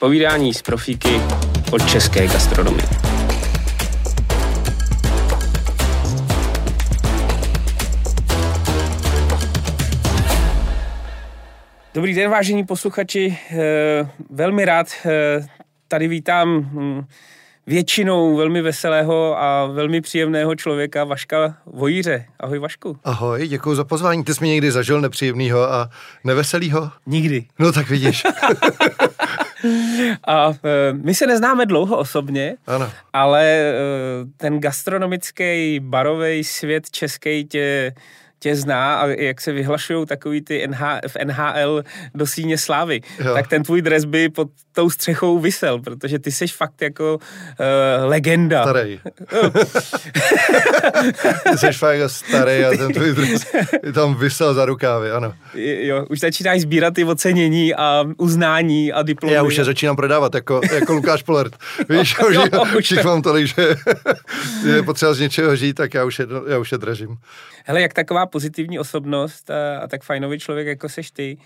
Povídání z profíky od české gastronomie. Dobrý den, vážení posluchači. Eh, velmi rád eh, tady vítám hm, většinou velmi veselého a velmi příjemného člověka Vaška Vojíře. Ahoj Vašku. Ahoj, děkuji za pozvání. Ty jsi mě někdy zažil nepříjemného a neveselého? Nikdy. No tak vidíš. a e, my se neznáme dlouho osobně, ano. ale e, ten gastronomický barový svět český tě tě zná a jak se vyhlašují takový ty NH, v NHL do síně slávy, jo. tak ten tvůj dres by pod tou střechou vysel, protože ty jsi fakt jako uh, legenda. Starý. ty jsi fakt jako starý a ten tvůj dres tam vysel za rukávy, ano. Jo, už začínáš sbírat ty ocenění a uznání a diplomy. Já už je začínám prodávat jako, jako Lukáš Polert. Víš, jo, už, už mám tolik, že je potřeba z něčeho žít, tak já už je, já už je dražím. Hele, jak taková pozitivní osobnost a, a tak fajnový člověk, jako seš ty,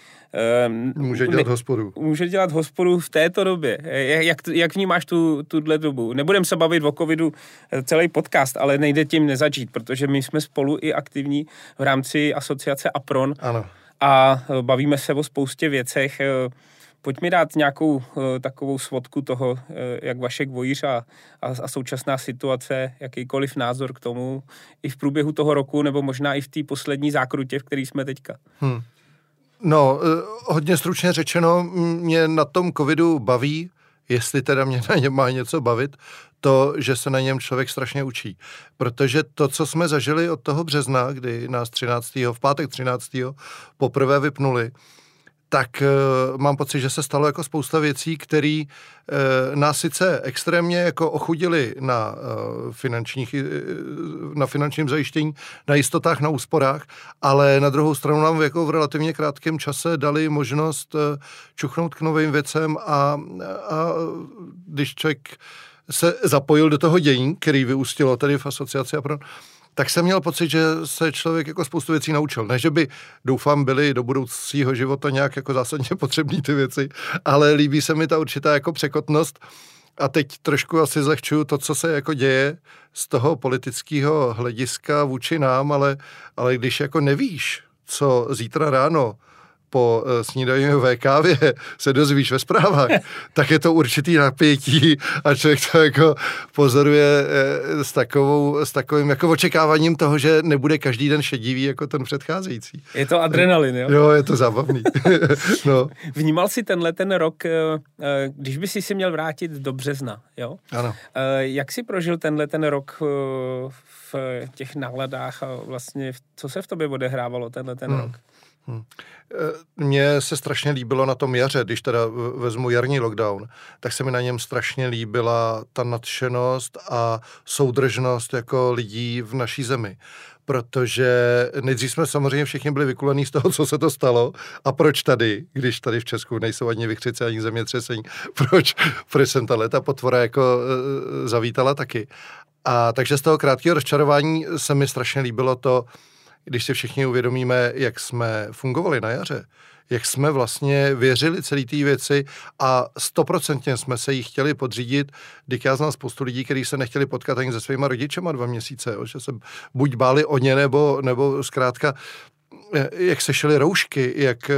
um, může dělat ne, hospodu. Může dělat hospodu v této době. Jak, jak vnímáš tu, tuhle dobu? Nebudem se bavit o covidu eh, celý podcast, ale nejde tím nezačít, protože my jsme spolu i aktivní v rámci asociace APRON. Ano. A eh, bavíme se o spoustě věcech. Eh, Pojď mi dát nějakou uh, takovou svodku toho, uh, jak Vašek Vojíř a, a, a současná situace, jakýkoliv názor k tomu i v průběhu toho roku, nebo možná i v té poslední zákrutě, v který jsme teďka. Hmm. No, uh, hodně stručně řečeno, mě na tom covidu baví, jestli teda mě na něm má něco bavit, to, že se na něm člověk strašně učí. Protože to, co jsme zažili od toho března, kdy nás 13. v pátek 13. poprvé vypnuli, tak uh, mám pocit, že se stalo jako spousta věcí, které uh, nás sice extrémně jako ochudili na, uh, finančních, uh, na finančním zajištění, na jistotách, na úsporách, ale na druhou stranu nám jako v relativně krátkém čase dali možnost uh, čuchnout k novým věcem a, a když člověk se zapojil do toho dění, který vyústilo tady v asociaci a pro, tak jsem měl pocit, že se člověk jako spoustu věcí naučil. Ne, že by, doufám, byly do budoucího života nějak jako zásadně potřebné ty věci, ale líbí se mi ta určitá jako překotnost a teď trošku asi zlehčuju to, co se jako děje z toho politického hlediska vůči nám, ale, ale když jako nevíš, co zítra ráno po eh, snídaňové kávě se dozvíš ve zprávách, tak je to určitý napětí a člověk to jako pozoruje eh, s, takovou, s takovým jako očekáváním toho, že nebude každý den šedivý jako ten předcházející. Je to adrenalin, jo? Jo, je to zábavný. no. Vnímal jsi tenhle ten rok, eh, když by si si měl vrátit do března, jo? Ano. Jak jsi prožil tenhle ten rok v těch náladách a vlastně co se v tobě odehrávalo tenhle ten hmm. rok? Hmm. Mně se strašně líbilo na tom jaře, když teda vezmu jarní lockdown, tak se mi na něm strašně líbila ta nadšenost a soudržnost jako lidí v naší zemi protože nejdřív jsme samozřejmě všichni byli vykulení z toho, co se to stalo a proč tady, když tady v Česku nejsou ani vychřice, ani zemětřesení, proč, proč jsem ta leta potvora jako e, zavítala taky. A takže z toho krátkého rozčarování se mi strašně líbilo to, když si všichni uvědomíme, jak jsme fungovali na jaře, jak jsme vlastně věřili celé té věci a stoprocentně jsme se jí chtěli podřídit, když já znám spoustu lidí, kteří se nechtěli potkat ani se svýma rodičema dva měsíce, že se buď báli o ně, nebo, nebo zkrátka jak se šily roušky, jak,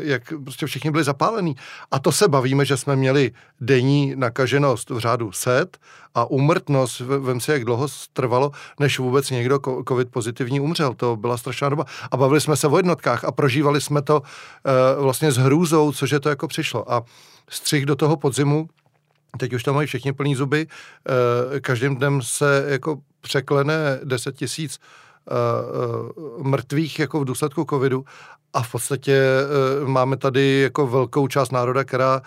jak prostě všichni byli zapálení. A to se bavíme, že jsme měli denní nakaženost v řádu set a umrtnost, vem si, jak dlouho trvalo, než vůbec někdo covid pozitivní umřel. To byla strašná doba. A bavili jsme se o jednotkách a prožívali jsme to uh, vlastně s hrůzou, což je to jako přišlo. A střih do toho podzimu, teď už tam mají všichni plní zuby, uh, každým dnem se jako překlene 10 tisíc mrtvých jako v důsledku covidu a v podstatě uh, máme tady jako velkou část národa, která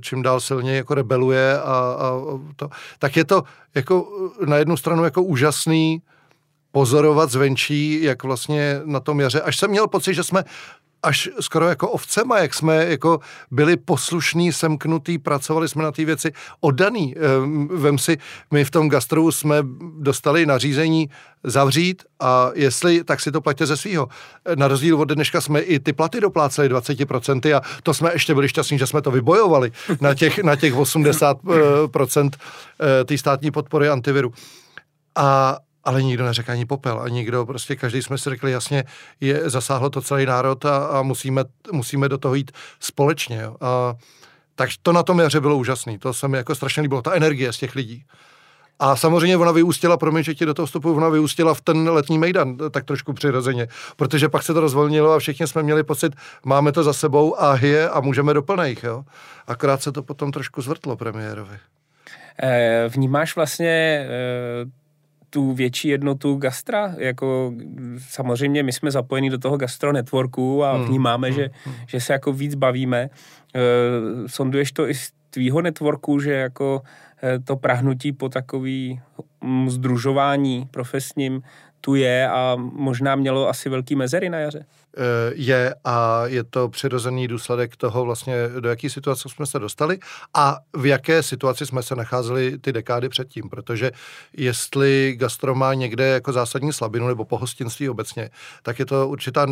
čím dál silně jako rebeluje a, a to. Tak je to jako na jednu stranu jako úžasný pozorovat zvenčí, jak vlastně na tom jaře, až jsem měl pocit, že jsme až skoro jako ovcema, jak jsme jako byli poslušní, semknutý, pracovali jsme na té věci oddaný. Ehm, vem si, my v tom gastru jsme dostali nařízení zavřít a jestli, tak si to platě ze svýho. Na rozdíl od dneška jsme i ty platy dopláceli 20% a to jsme ještě byli šťastní, že jsme to vybojovali na těch, na těch 80% eh, té státní podpory antiviru. A, ale nikdo neřekl ani popel a nikdo, prostě každý jsme si řekli jasně, je, zasáhlo to celý národ a, a musíme, musíme do toho jít společně. Jo. A, takže to na tom jaře bylo úžasné, to se mi jako strašně líbilo, ta energie z těch lidí. A samozřejmě ona vyústila, promiň, že ti do toho vstupu, ona vyústila v ten letní mejdan, tak trošku přirozeně, protože pak se to rozvolnilo a všichni jsme měli pocit, máme to za sebou a je a můžeme do plných, jo. Akorát se to potom trošku zvrtlo premiérovi. Eh, vnímáš vlastně eh, tu větší jednotu gastra, jako samozřejmě my jsme zapojení do toho gastro networku a hmm. vnímáme, hmm. Že, hmm. že se jako víc bavíme. E, sonduješ to i z tvýho networku, že jako e, to prahnutí po takový združování profesním tu je a možná mělo asi velký mezery na jaře. Eh, je a je to přirozený důsledek toho vlastně, do jaké situace jsme se dostali a v jaké situaci jsme se nacházeli ty dekády předtím, protože jestli gastro má někde jako zásadní slabinu nebo pohostinství obecně, tak je to určitá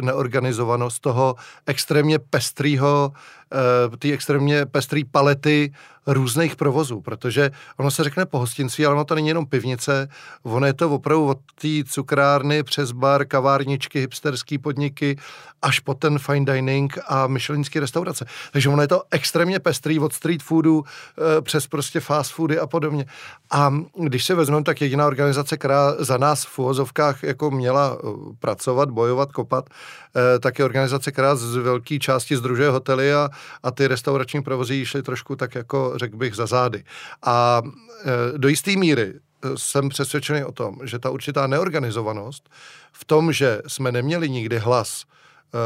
neorganizovanost, toho extrémně pestrýho, eh, ty extrémně pestrý palety různých provozů, protože ono se řekne pohostinství, ale ono to není jenom pivnice, ono je to opravdu od té cukrárny přes bar, kavárničky, hipsterský podniky, až po ten fine dining a myšelinské restaurace. Takže ono je to extrémně pestrý od street foodu e, přes prostě fast foody a podobně. A když se vezmeme, tak jediná organizace, která za nás v uvozovkách jako měla eh, pracovat, bojovat, kopat, e, tak je organizace, která z velké části združuje hotely a, a ty restaurační provozy šly trošku tak jako, řekl bych, za zády. A do jisté míry jsem přesvědčený o tom, že ta určitá neorganizovanost v tom, že jsme neměli nikdy hlas eh,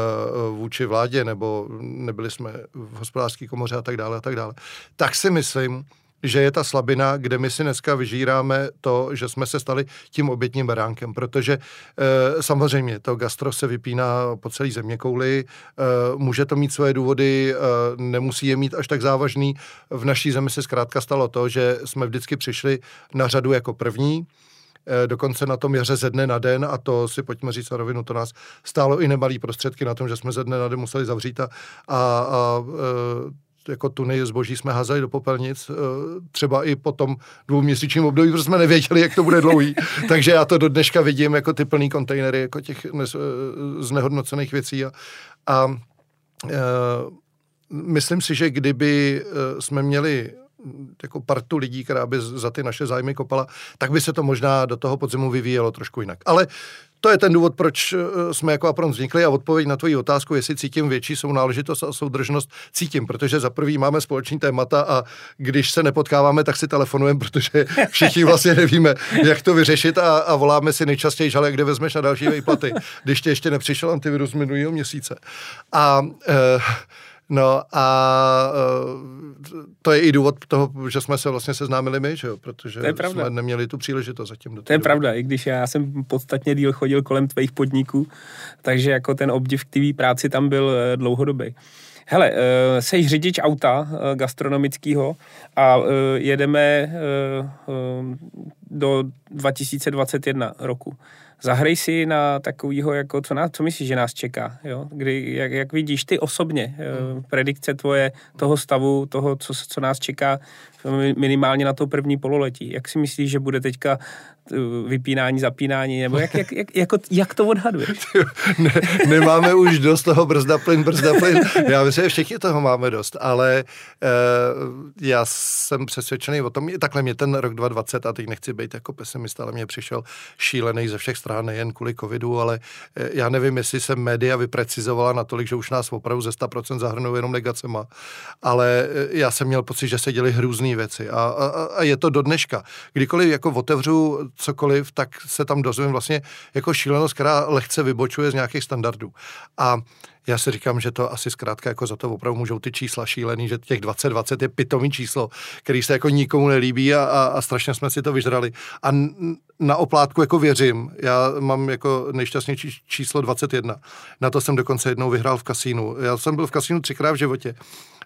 vůči vládě, nebo nebyli jsme v hospodářské komoře a tak dále a tak dále, tak si myslím, že je ta slabina, kde my si dneska vyžíráme to, že jsme se stali tím obětním beránkem, protože e, samozřejmě to gastro se vypíná po celé země kouli, e, může to mít svoje důvody, e, nemusí je mít až tak závažný. V naší zemi se zkrátka stalo to, že jsme vždycky přišli na řadu jako první, dokonce na tom jaře ze dne na den a to si pojďme říct na rovinu, to nás stálo i nemalý prostředky na tom, že jsme ze dne na den museli zavřít a, a, a jako tuny zboží jsme házeli do popelnic, eh, třeba i po tom dvouměsíčním období, protože jsme nevěděli, jak to bude dlouhý. Takže já to do dneška vidím jako ty plný kontejnery, jako těch eh, znehodnocených věcí. A, a e, myslím si, že kdyby jsme měli jako partu lidí, která by za ty naše zájmy kopala, tak by se to možná do toho podzimu vyvíjelo trošku jinak. Ale to je ten důvod, proč eh, jsme jako Apron vznikli a odpověď na tvoji otázku, jestli cítím větší sounáležitost a soudržnost, cítím, protože za prvý máme společný témata a když se nepotkáváme, tak si telefonujeme, protože všichni vlastně nevíme, jak to vyřešit a, a voláme si nejčastěji, ale kde vezmeš na další výplaty, když tě ještě nepřišel antivirus minulého měsíce. A e, No a uh, to je i důvod toho, že jsme se vlastně seznámili my, že jo? protože to je jsme neměli tu příležitost zatím. Do to je doby. pravda, i když já jsem podstatně díl chodil kolem tvých podniků, takže jako ten obdiv k TV práci tam byl eh, dlouhodobý. Hele, uh, seš řidič auta gastronomického a jedeme do 2021 roku zahraj si na takovýho, jako co, nás, co myslíš, že nás čeká, jo? Kdy, jak, jak vidíš ty osobně, hmm. predikce tvoje toho stavu, toho, co, co nás čeká minimálně na to první pololetí. Jak si myslíš, že bude teďka vypínání, zapínání, nebo jak, jak, jak, jako, jak to odhaduješ? ne, nemáme už dost toho brzda plyn, brzda plyn. Já myslím, že všichni toho máme dost, ale uh, já jsem přesvědčený o tom, takhle mě ten rok 2020, a teď nechci být jako pesimista, ale mě přišel šílený ze všech stran, nejen kvůli covidu, ale uh, já nevím, jestli se média vyprecizovala natolik, že už nás opravdu ze 100% zahrnou jenom negacema, ale uh, já jsem měl pocit, že se děli hrůzné věci a, a, a je to do dneška. Kdykoliv jako otevřu cokoliv, tak se tam dozvím vlastně jako šílenost, která lehce vybočuje z nějakých standardů. A já si říkám, že to asi zkrátka jako za to opravdu můžou ty čísla šílený, že těch 2020 je pitomý číslo, který se jako nikomu nelíbí a, a, a strašně jsme si to vyžrali. A na oplátku jako věřím, já mám jako nejšťastnější číslo 21. Na to jsem dokonce jednou vyhrál v kasínu. Já jsem byl v kasínu třikrát v životě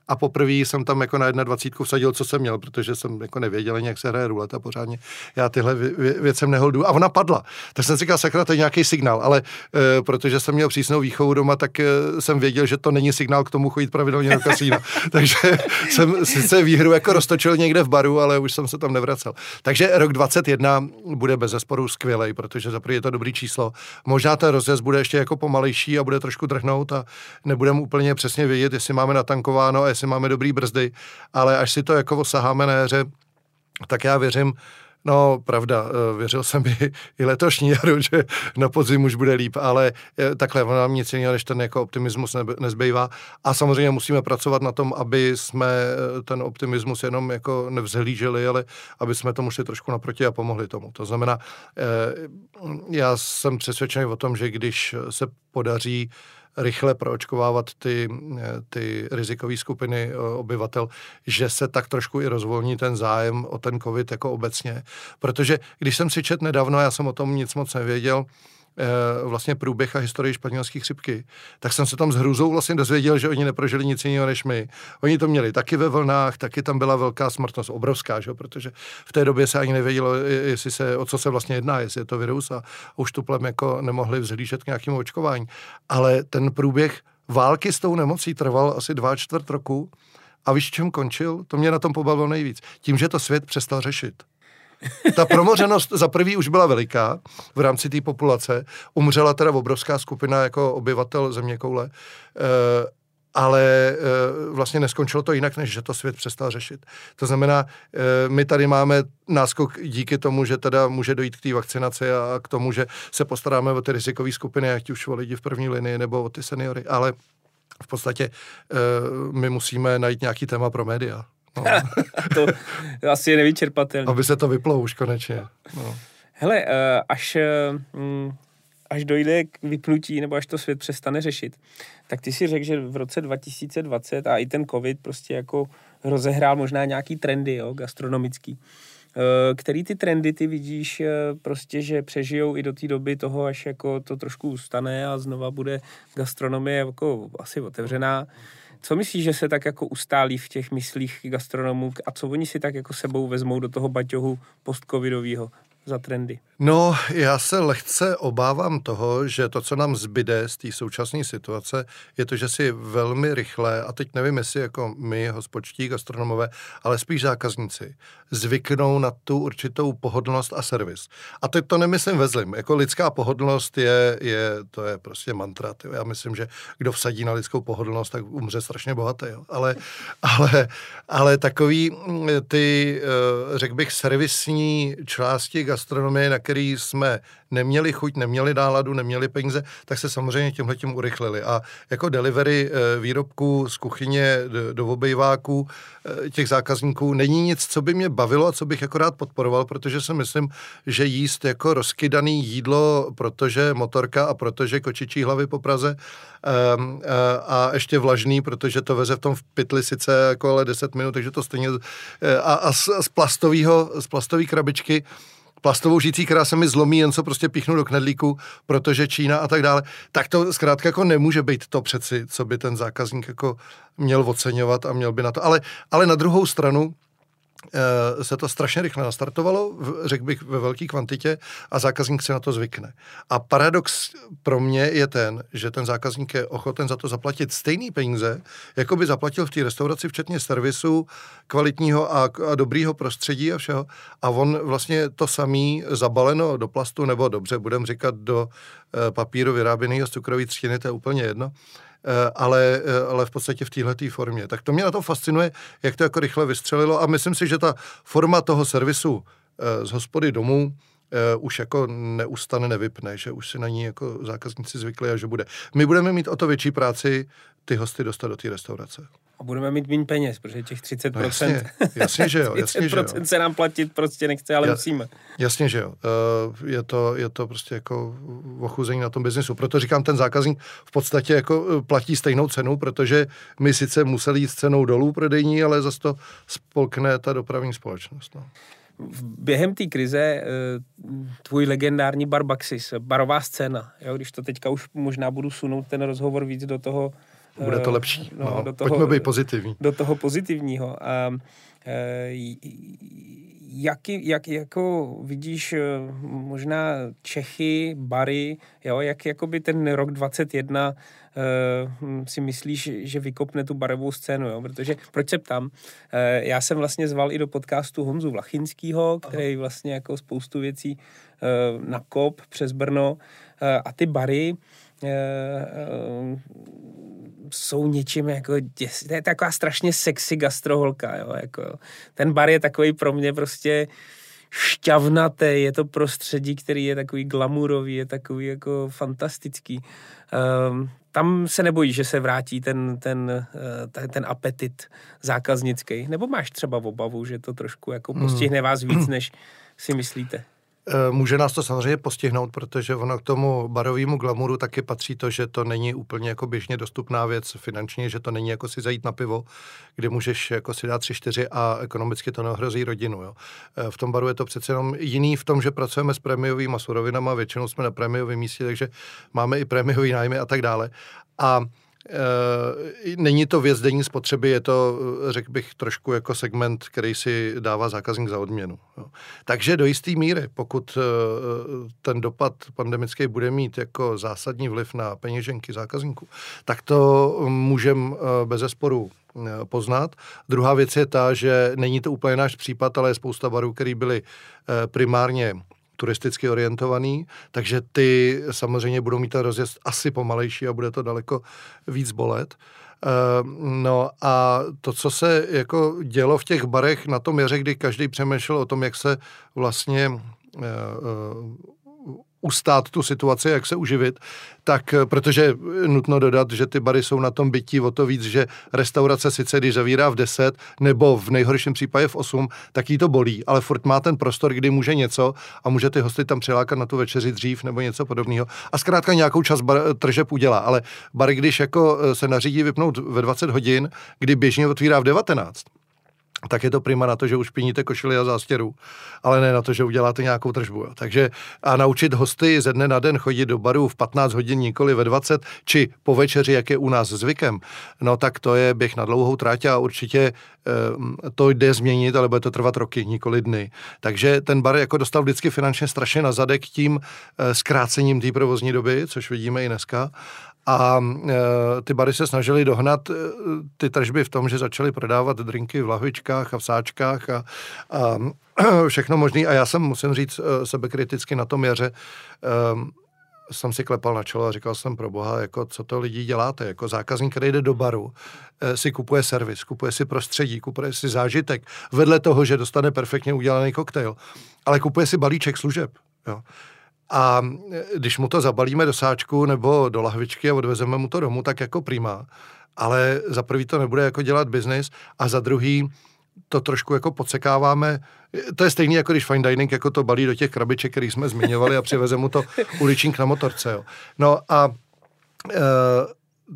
a poprvé jsem tam jako na jedna dvacítku vsadil, co jsem měl, protože jsem jako nevěděl, jak se hraje ruleta pořádně. Já tyhle věcem neholdu. A ona padla. Tak jsem si říkal, sakra, to je nějaký signál, ale e, protože jsem měl přísnou výchovu doma, tak e, jsem věděl, že to není signál k tomu chodit pravidelně do kasína. Takže jsem sice výhru jako roztočil někde v baru, ale už jsem se tam nevracel. Takže rok 21 bude bez zesporu skvělý, protože za je to dobrý číslo. Možná ten rozjezd bude ještě jako pomalejší a bude trošku drhnout a nebudeme úplně přesně vědět, jestli máme natankováno a jestli máme dobrý brzdy, ale až si to jako osaháme na jaře, tak já věřím, No, pravda, eh, věřil jsem i, i letošní jaru, že na podzim už bude líp, ale eh, takhle nám nic jiného, než ten jako optimismus nezbývá. A samozřejmě musíme pracovat na tom, aby jsme eh, ten optimismus jenom jako nevzhlíželi, ale aby jsme tomu šli trošku naproti a pomohli tomu. To znamená, já jsem přesvědčený o tom, že když se podaří rychle proočkovávat ty, ty rizikové skupiny eh, obyvatel, že se tak trošku i rozvolní ten zájem o ten covid jako obecně. Protože když jsem si čet nedávno, já jsem o tom nic moc nevěděl, Eh, vlastně průběh a historii španělské chřipky, tak jsem se tam s hrůzou vlastně dozvěděl, že oni neprožili nic jiného než my. Oni to měli taky ve vlnách, taky tam byla velká smrtnost, obrovská, že? protože v té době se ani nevědělo, jestli se, o co se vlastně jedná, jestli je to virus a už tuplem jako nemohli vzhlížet k nějakému očkování. Ale ten průběh války s tou nemocí trval asi dva čtvrt roku a víš, čem končil? To mě na tom pobavilo nejvíc. Tím, že to svět přestal řešit. Ta promořenost za prvý už byla veliká v rámci té populace. Umřela teda obrovská skupina jako obyvatel země koule. E, ale e, vlastně neskončilo to jinak, než že to svět přestal řešit. To znamená, e, my tady máme náskok díky tomu, že teda může dojít k té vakcinaci a k tomu, že se postaráme o ty rizikové skupiny, ať už o lidi v první linii nebo o ty seniory, ale v podstatě e, my musíme najít nějaký téma pro média. No. to, asi je nevyčerpatelné. Aby se to vyplo už konečně. No. Hele, eh, až, eh, mm, až dojde k vypnutí, nebo až to svět přestane řešit, tak ty si řekl, že v roce 2020 a i ten covid prostě jako rozehrál možná nějaký trendy jo, gastronomický. Eh, který ty trendy ty vidíš prostě, že přežijou i do té doby toho, až jako to trošku ustane a znova bude gastronomie jako asi otevřená. Co myslíš, že se tak jako ustálí v těch myslích gastronomů a co oni si tak jako sebou vezmou do toho baťohu postcovidového? Za trendy? No, já se lehce obávám toho, že to, co nám zbyde z té současné situace, je to, že si velmi rychle, a teď nevím, jestli jako my, hospodští gastronomové, ale spíš zákazníci, zvyknou na tu určitou pohodlnost a servis. A teď to nemyslím ve zlým. Jako lidská pohodlnost je, je to je prostě mantra. Tyjo. Já myslím, že kdo vsadí na lidskou pohodlnost, tak umře strašně bohatý. Jo. Ale, ale, ale takový mm, ty, eh, řekl bych, servisní části gastronomie, na který jsme neměli chuť, neměli náladu, neměli peníze, tak se samozřejmě tímhle tím urychlili. A jako delivery eh, výrobků z kuchyně do obejváků eh, těch zákazníků není nic, co by mě bavilo a co bych jako rád podporoval, protože si myslím, že jíst jako rozkydaný jídlo, protože motorka a protože kočičí hlavy po Praze ehm, eh, a ještě vlažný, protože to veze v tom v pytli sice jako ale 10 minut, takže to stejně a, a z, z plastového, z plastové krabičky plastovou žící, která se mi zlomí, jen co prostě píchnu do knedlíku, protože Čína a tak dále, tak to zkrátka jako nemůže být to přeci, co by ten zákazník jako měl oceňovat a měl by na to. Ale, ale na druhou stranu, se to strašně rychle nastartovalo, řekl bych ve velké kvantitě a zákazník se na to zvykne. A paradox pro mě je ten, že ten zákazník je ochoten za to zaplatit stejný peníze, jako by zaplatil v té restauraci, včetně servisu, kvalitního a, a dobrýho prostředí a všeho. A on vlastně to samý zabaleno do plastu, nebo dobře, budem říkat do e, papíru vyráběného z cukrové třtiny, to je úplně jedno, Eh, ale, eh, ale v podstatě v této formě. Tak to mě na to fascinuje, jak to jako rychle vystřelilo a myslím si, že ta forma toho servisu eh, z hospody domů už jako neustane, nevypne, že už si na ní jako zákazníci zvykli a že bude. My budeme mít o to větší práci ty hosty dostat do té restaurace. A budeme mít méně peněz, protože těch 30%, no jasně, jasně, že jo, jasně, že jo. se nám platit prostě nechce, ale ja, musíme. Jasně, že jo. Uh, je, to, je to prostě jako ochuzení na tom biznisu. Proto říkám, ten zákazník v podstatě jako eh, platí stejnou cenu, protože my sice museli jít s cenou dolů prodejní, ale zase to spolkne ta dopravní společnost. No. Během té krize eh, tvůj legendární bar Baxis, barová scéna, jo, když to teďka už možná budu sunout ten rozhovor víc do toho bude to lepší. No, no, do toho, pojďme být pozitivní. Do toho pozitivního. A, jak, jak jako vidíš eh, možná Čechy, bary, jo, jak jakoby ten rok 21 uh, eh, si myslíš, že vykopne tu barovou scénu, jo? protože proč se ptám, uh, já jsem vlastně zval i do podcastu Honzu Vlachinskýho, který vlastně jako spoustu věcí uh, nakop přes Brno uh, a ty bary uh, jsou něčím jako děs... To je taková strašně sexy gastroholka, jo, jako. Ten bar je takový pro mě prostě šťavnaté, je to prostředí, který je takový glamurový, je takový jako fantastický. Um, tam se nebojí, že se vrátí ten, ten, eh, ten, ten apetit zákaznický. Nebo máš třeba obavu, že to trošku jako postihne vás víc, než si myslíte? Eh, může nás to samozřejmě postihnout, protože ono k tomu barovému glamuru taky patří to, že to není úplně jako běžně dostupná věc finančně, že to není jako si zajít na pivo, kde můžeš jako si dát tři, čtyři a ekonomicky to neohrozí rodinu. Jo. Eh, v tom baru je to přece jenom jiný v tom, že pracujeme s prémiovými surovinami, většinou jsme na prémiovém místě, takže máme i prémiový nájmy a tak dále. A není to věc denní spotřeby, je to, eh, řekl bych, trošku jako segment, který si dává zákazník za odměnu. Takže do jisté míry, pokud eh, ten dopad pandemický bude mít jako zásadní vliv na peněženky zákazníků, tak to můžeme bez zesporu poznat. Druhá věc je ta, že není to úplně náš případ, ale je spousta barů, které byly primárně turisticky orientovaný, takže ty samozřejmě budou mít ten rozjezd asi pomalejší a bude to daleko víc bolet. Uh, no a to, co se jako dělo v těch barech na tom jaře, kdy každý přemýšlel o tom, jak se vlastně uh, ustát tu situaci, jak se uživit, tak eh, protože nutno dodat, že ty bary jsou na tom bytí o to víc, že restaurace sice když zavírá v 10 nebo v nejhorším případě v 8, tak jí to bolí, ale furt má ten prostor, kdy může něco a může ty hosty tam přilákat na tu večeři dřív nebo něco podobného. A zkrátka nějakou čas bar, tržeb udělá, ale bary, když jako eh, se nařídí vypnout ve 20 hodin, kdy běžně otvírá v 19, tak je to prima na to, že už píníte košily a zástěru, ale ne na to, že uděláte nějakou tržbu. Jo. Takže a naučit hosty ze dne na den chodit do baru v 15 hodin, nikoli ve 20, či po večeři, jak je u nás zvykem, no tak to je běh na dlouhou tráť a určitě e, to jde změnit, ale bude to trvat roky, nikoli dny. Takže ten bar jako dostal vždycky finančně strašně na zadek tím e, zkrácením té provozní doby, což vidíme i dneska. A e, ty bary se snažili dohnat e, ty tržby v tom, že začali prodávat drinky v lahvičkách a v sáčkách a, a všechno možné. A já jsem, musím říct, e, sebekriticky na tom jaře, jsem si klepal na čelo a říkal jsem pro boha, jako co to lidi děláte, jako zákazník, který jde do baru, si kupuje servis, kupuje si prostředí, kupuje si zážitek, vedle toho, že dostane perfektně udělaný koktejl, ale kupuje si balíček služeb. Jo. A když mu to zabalíme do sáčku nebo do lahvičky a odvezeme mu to domů, tak jako prima. Ale za prvý to nebude jako dělat biznis a za druhý to trošku jako podsekáváme. To je stejný, jako když fine dining jako to balí do těch krabiček, který jsme zmiňovali a přiveze mu to uličník na motorce. Jo. No a e,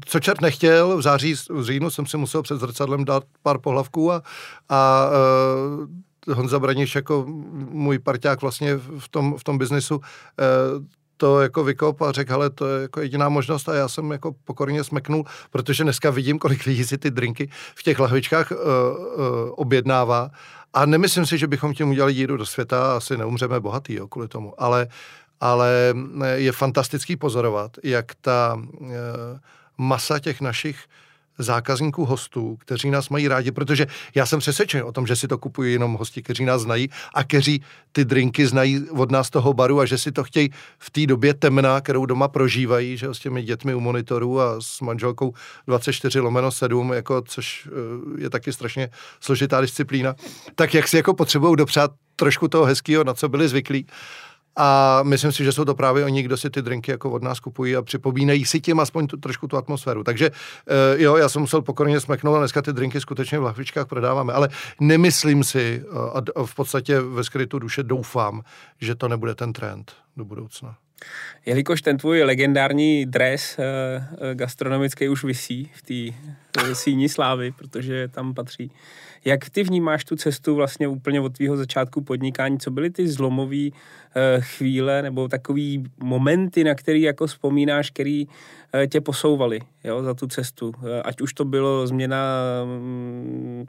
co čert nechtěl, v září, v říjnu jsem si musel před zrcadlem dát pár pohlavků a, a e, Honza Braniš jako můj parťák vlastně v tom, v tom biznesu eh, to jako vykop a řekl, hele, to je jako jediná možnost a já jsem jako pokorně smeknul, protože dneska vidím, kolik lidí si ty drinky v těch lahvičkách uh, uh, objednává. A nemyslím si, že bychom tím udělali díru do světa, asi neumřeme bohatý jo, kvůli tomu, ale, ale je fantastický pozorovat, jak ta uh, masa těch našich zákazníků hostů, kteří nás mají rádi, protože já jsem přesvědčen o tom, že si to kupují jenom hosti, kteří nás znají a kteří ty drinky znají od nás toho baru a že si to chtějí v té době temná, kterou doma prožívají, že s těmi dětmi u monitoru a s manželkou 24 lomeno 7, jako, což eh, je taky strašně složitá disciplína, tak jak si jako potřebují dopřát trošku toho hezkého, na co byli zvyklí. A myslím si, že jsou to právě oni, kdo si ty drinky jako od nás kupují a připomínají si tím aspoň tu, trošku tu atmosféru. Takže uh, jo, já jsem musel pokorně smeknout a dneska ty drinky skutečně v lahvičkách prodáváme, ale nemyslím si uh, a v podstatě ve skrytu duše doufám, že to nebude ten trend do budoucna. Jelikož ten tvůj legendární dres uh, gastronomický už visí v té síni slávy, protože tam patří jak ty vnímáš tu cestu vlastně úplně od tvého začátku podnikání? Co byly ty zlomové eh, chvíle nebo takový momenty, na který jako vzpomínáš, který eh, tě posouvaly jo, za tu cestu? Eh, ať už to bylo změna, mm,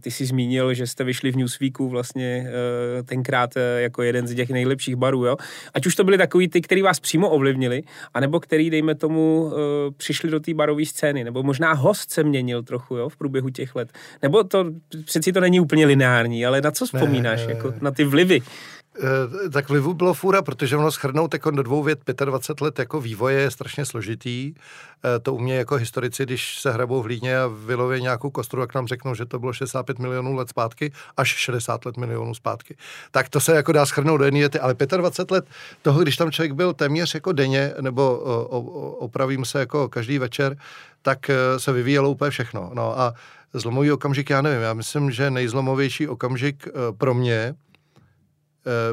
ty jsi zmínil, že jste vyšli v Newsweeku vlastně tenkrát jako jeden z těch nejlepších barů, jo? Ať už to byly takový ty, který vás přímo ovlivnili, anebo který, dejme tomu, přišli do té barové scény, nebo možná host se měnil trochu, jo, v průběhu těch let. Nebo to přeci to není úplně lineární, ale na co vzpomínáš, ne, jako na ty vlivy? E, tak vlivu bylo fůra, protože ono schrnout jako do dvou vět 25 let jako vývoje je strašně složitý. E, to u mě jako historici, když se hrabou v Líně a vyloví nějakou kostru, jak nám řeknou, že to bylo 65 milionů let zpátky, až 60 let milionů zpátky. Tak to se jako dá schrnout do jedné věty, ale 25 let toho, když tam člověk byl téměř jako denně, nebo opravím se jako každý večer, tak e, se vyvíjelo úplně všechno. No a zlomový okamžik, já nevím, já myslím, že nejzlomovější okamžik eh, pro mě eh,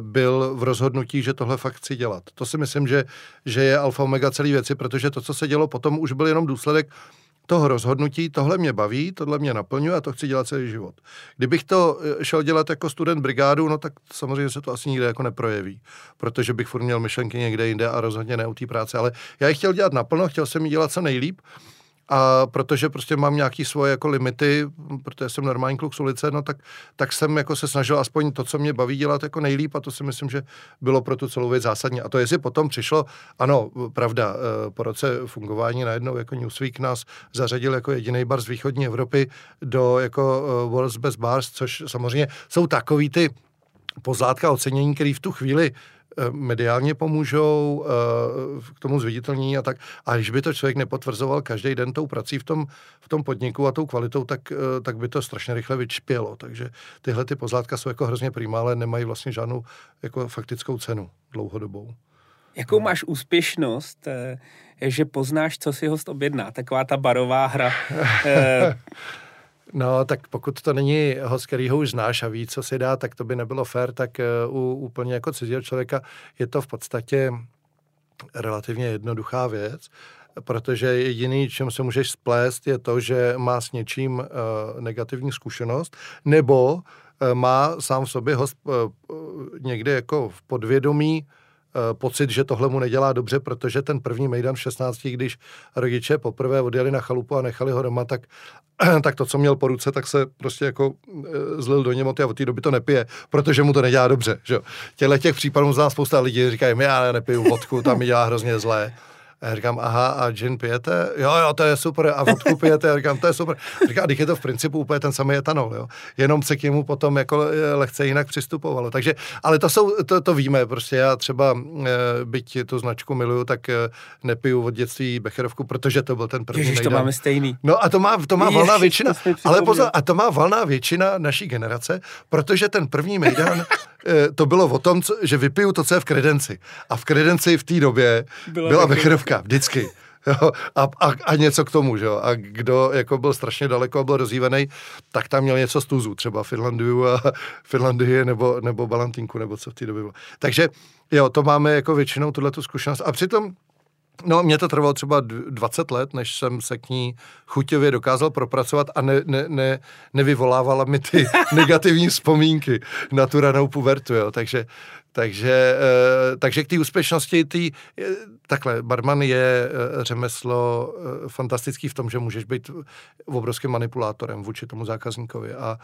byl v rozhodnutí, že tohle fakt chci dělat. To si myslím, že, že je alfa omega celé věci, protože to, co se dělo potom, už byl jenom důsledek toho rozhodnutí, tohle mě baví, tohle mě naplňuje a to chci dělat celý život. Kdybych to eh, šel dělat jako student brigádu, no tak samozřejmě se to asi nikde jako neprojeví, protože bych furt měl myšlenky někde jinde a rozhodně ne u té práce, ale já ji chtěl dělat naplno, chtěl jsem ji dělat co nejlíp a protože prostě mám nějaký svoje jako limity, protože jsem normální kluk z ulice, no tak, tak jsem jako se snažil aspoň to, co mě baví dělat jako nejlíp a to si myslím, že bylo pro tu celou věc zásadně. A to jestli potom přišlo, ano, pravda, eh, po roce fungování najednou jako Newsweek nás zařadil jako jediný bar z východní Evropy do jako eh, World's Best Bars, což samozřejmě jsou takový ty pozlátka ocenění, který v tu chvíli mediálně pomůžou eh, k tomu zviditelnění a tak. A když by to člověk nepotvrzoval každý den tou prací v tom, v tom podniku a tou kvalitou, tak, eh, tak by to strašně rychle vyčpělo. Takže tyhle ty pozlátka jsou jako hrozně primá, ale nemají vlastně žádnou jako faktickou cenu dlouhodobou. Jakou máš úspěšnost, že poznáš, co si host objedná? Taková ta barová hra. No, tak pokud to není host, který ho už znáš a ví, co si dá, tak to by nebylo fér, tak uh, u úplně jako cizího člověka je to v podstatě relativně jednoduchá věc, protože jediný, čem se můžeš splést, je to, že má s něčím uh, negativní zkušenost, nebo uh, má sám v sobě host uh, někde jako v podvědomí Eh, pocit, že tohle mu nedělá dobře, protože ten první mejdan v 16, když rodiče poprvé odjeli na chalupu a nechali ho doma, tak, tak to, co měl po ruce, tak se prostě jako eh, zlil do němoty a od té doby to nepije, protože mu to nedělá dobře. Že? Těle těch případů zná spousta lidí, říkají, já nepiju vodku, tam mi dělá hrozně zlé. A já říkám, aha, a gin pijete? Jo, jo, to je super. A vodku pijete? Já říkám, to je super. Říká, když je to v principu úplně ten samý etanol, jo. Jenom se k němu potom jako lehce jinak přistupovalo. Takže, ale to jsou, to, to víme, prostě já třeba, e, byť tu značku miluju, tak e, nepiju od dětství Becherovku, protože to byl ten první Ježiš, to máme stejný. No a to má, to má Ježiš, valná většina, ale pozor, a to má valná většina naší generace, protože ten první Mejdan to bylo o tom, co, že vypiju to, co je v kredenci. A v kredenci v té době byla, byla Becherovka Amerika, vždycky. Jo, a, a, a, něco k tomu, že jo. A kdo jako byl strašně daleko a byl rozjívený, tak tam měl něco z tuzu, třeba Finlandiu a Finlandii nebo, nebo Balantinku, nebo co v té době bylo. Takže jo, to máme jako většinou tuhle zkušenost. A přitom No, mě to trvalo třeba 20 let, než jsem se k ní chuťově dokázal propracovat a ne, ne, ne, nevyvolávala mi ty negativní vzpomínky na tu ranou pubertu, jo. Takže, takže, eh, takže k té úspěšnosti, tý, takhle, barman je eh, řemeslo eh, fantastický v tom, že můžeš být obrovským manipulátorem vůči tomu zákazníkovi a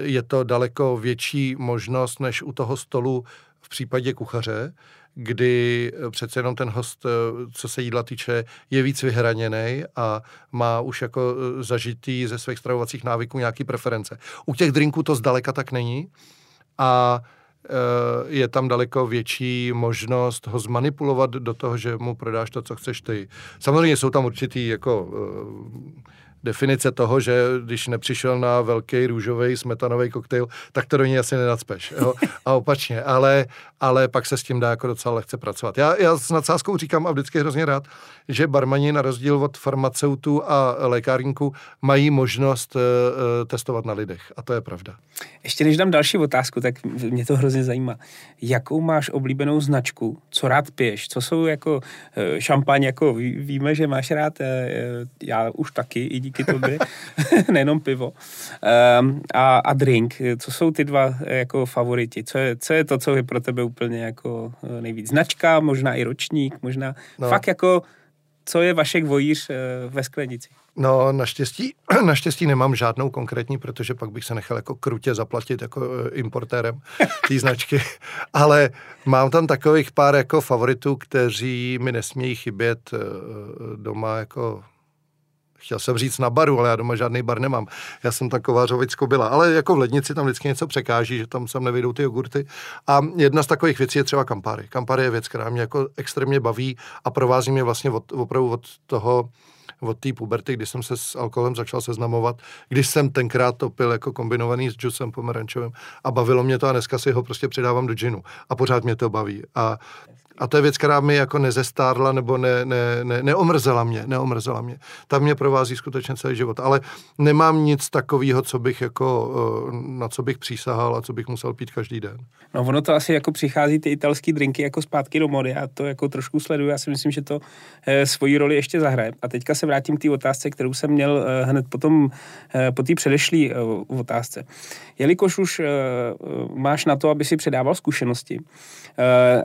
je to daleko větší možnost, než u toho stolu v případě kuchaře, kdy přece jenom ten host, co se jídla týče, je víc vyhraněný a má už jako zažitý ze svých stravovacích návyků nějaký preference. U těch drinků to zdaleka tak není a Eh, je tam daleko větší možnost ho zmanipulovat do toho, že mu prodáš to, co chceš ty. Samozřejmě jsou tam určitý jako eh, definice toho, že když nepřišel na velký růžový smetanový koktejl, tak to do něj asi nenacpeš. Jo? A opačně, ale, ale pak se s tím dá jako docela lehce pracovat. Já, já s nadsázkou říkám a vždycky hrozně rád, že barmani na rozdíl od farmaceutů a lékárníků mají možnost uh, testovat na lidech. A to je pravda. Ještě než dám další otázku, tak mě to hrozně zajímá. Jakou máš oblíbenou značku? Co rád piješ? Co jsou jako eh, šampaň, jako víme, že máš rád, já už taky, i díky tobě, nejenom pivo. Um, a, a drink, co jsou ty dva jako favoriti? Co je, co je to, co je pro tebe úplně jako nejvíc? Značka, možná i ročník, možná no. fakt jako co je Vašek Vojíř eh, ve sklenici? No, naštěstí, naštěstí nemám žádnou konkrétní, protože pak bych se nechal jako krutě zaplatit jako eh, importérem té značky, ale mám tam takových pár jako favoritů, kteří mi nesmějí chybět eh, doma jako chtěl jsem říct na baru, ale já doma žádný bar nemám. Já jsem ta kovářovicko byla, ale jako v lednici tam vždycky něco překáží, že tam sem nevyjdou ty jogurty. A jedna z takových věcí je třeba Campari. Campari je věc, která mě jako extrémně baví a provází mě vlastně od, opravdu od toho, od té puberty, kdy jsem se s alkoholem začal seznamovat, když jsem tenkrát to pil jako kombinovaný s džusem pomerančovým a bavilo mě to a dneska si ho prostě přidávám do džinu a pořád mě to baví. A a to je věc, která mi jako nezestárla nebo ne, ne, ne, neomrzela mě, neomrzela mě. Ta mě provází skutečně celý život. Ale nemám nic takového, co bych jako, eh, na co bych přísahal a co bych musel pít každý den. No ono to asi jako přichází ty italské drinky jako zpátky do mody a to jako trošku sleduju. Já si myslím, že to e, svoji roli ještě zahraje. A teďka se vrátím k té otázce, kterou jsem měl e, hned potom, po té předešlé otázce. Jelikož už máš na to, aby si předával zkušenosti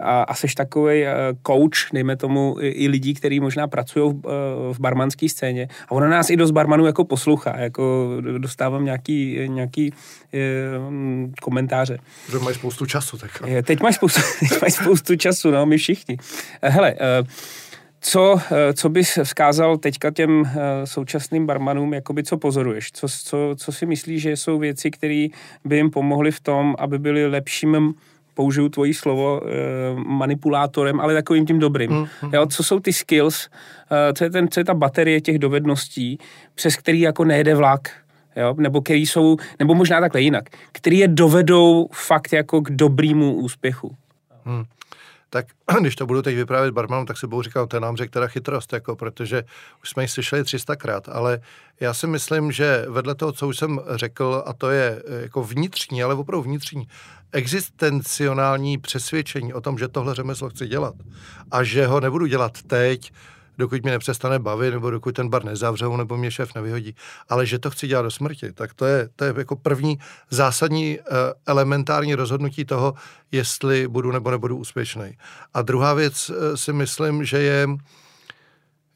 a, a seš takový takový eh, coach, dejme tomu, i lidí, kteří možná pracují v, eh, v barmanské scéně. A ona nás i dost barmanů jako poslouchá, jako dostávám nějaký, nějaký eh, komentáře. Že mají spoustu času. Tak. Teď máš spoustu, teď máš spoustu času, no, my všichni. Hele, co, co bys vzkázal teďka těm současným barmanům, jakoby co pozoruješ? Co, co, co si myslíš, že jsou věci, které by jim pomohly v tom, aby byli lepším použiju tvoji slovo, eh, manipulátorem, ale takovým tím dobrým. Mm, mm. Jo, co jsou ty skills, eh, co je, ten, co je ta baterie těch dovedností, přes který jako nejde vlak, jo, nebo který jsou, nebo možná takhle jinak, který je dovedou fakt jako k dobrýmu úspěchu. Mm tak když to budu teď vyprávět barmanům, tak si budu říkat, to nám řekl chytrost, jako, protože už jsme ji slyšeli 300krát, ale já si myslím, že vedle toho, co už jsem řekl, a to je eh, jako vnitřní, ale opravdu vnitřní, existencionální přesvědčení o tom, že tohle řemeslo chci dělat a že ho nebudu dělat teď, dokud mě nepřestane bavit, nebo dokud ten bar nezavřou, nebo mě šéf nevyhodí, ale že to chci dělat do smrti, tak to je, to je jako první zásadní uh, elementární rozhodnutí toho, jestli budu nebo nebudu úspěšný. A druhá věc uh, si myslím, že je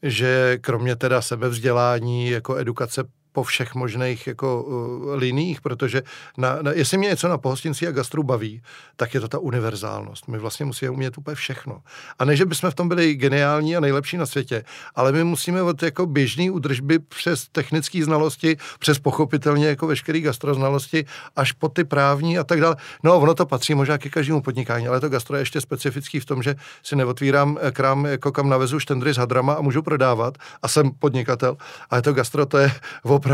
že kromě teda sebevzdělání, jako edukace po všech možných jako uh, liních, protože na, na, jestli mě něco na pohostinci a gastru baví, tak je to ta univerzálnost. My vlastně musíme umět úplně všechno. A ne, že bychom v tom byli geniální a nejlepší na světě, ale my musíme od jako běžný údržby přes technické znalosti, přes pochopitelně jako veškeré gastroznalosti, až po ty právní a tak dále. No, ono to patří možná ke každému podnikání, ale to gastro je ještě specifický v tom, že si neotvírám eh, krám, jako kam navezu štendry s hadrama a můžu prodávat a jsem podnikatel. Ale to gastro to je opravdu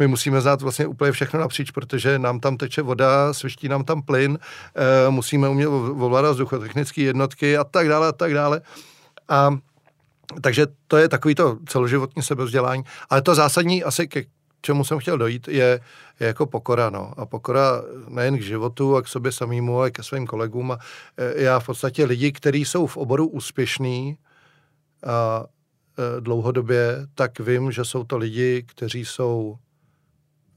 my musíme znát vlastně úplně všechno napříč, protože nám tam teče voda, sviští nám tam plyn, e, musíme umět ovládat vzduchotechnické jednotky a tak dále a tak dále. A takže to je takový to celoživotní sebevzdělání. Ale to zásadní asi ke čemu jsem chtěl dojít, je, je jako pokora. No. A pokora nejen k životu a k sobě samému, ale ke svým kolegům. A e, já v podstatě lidi, kteří jsou v oboru úspěšní, a Eh, dlouhodobě, tak vím, že jsou to lidi, kteří jsou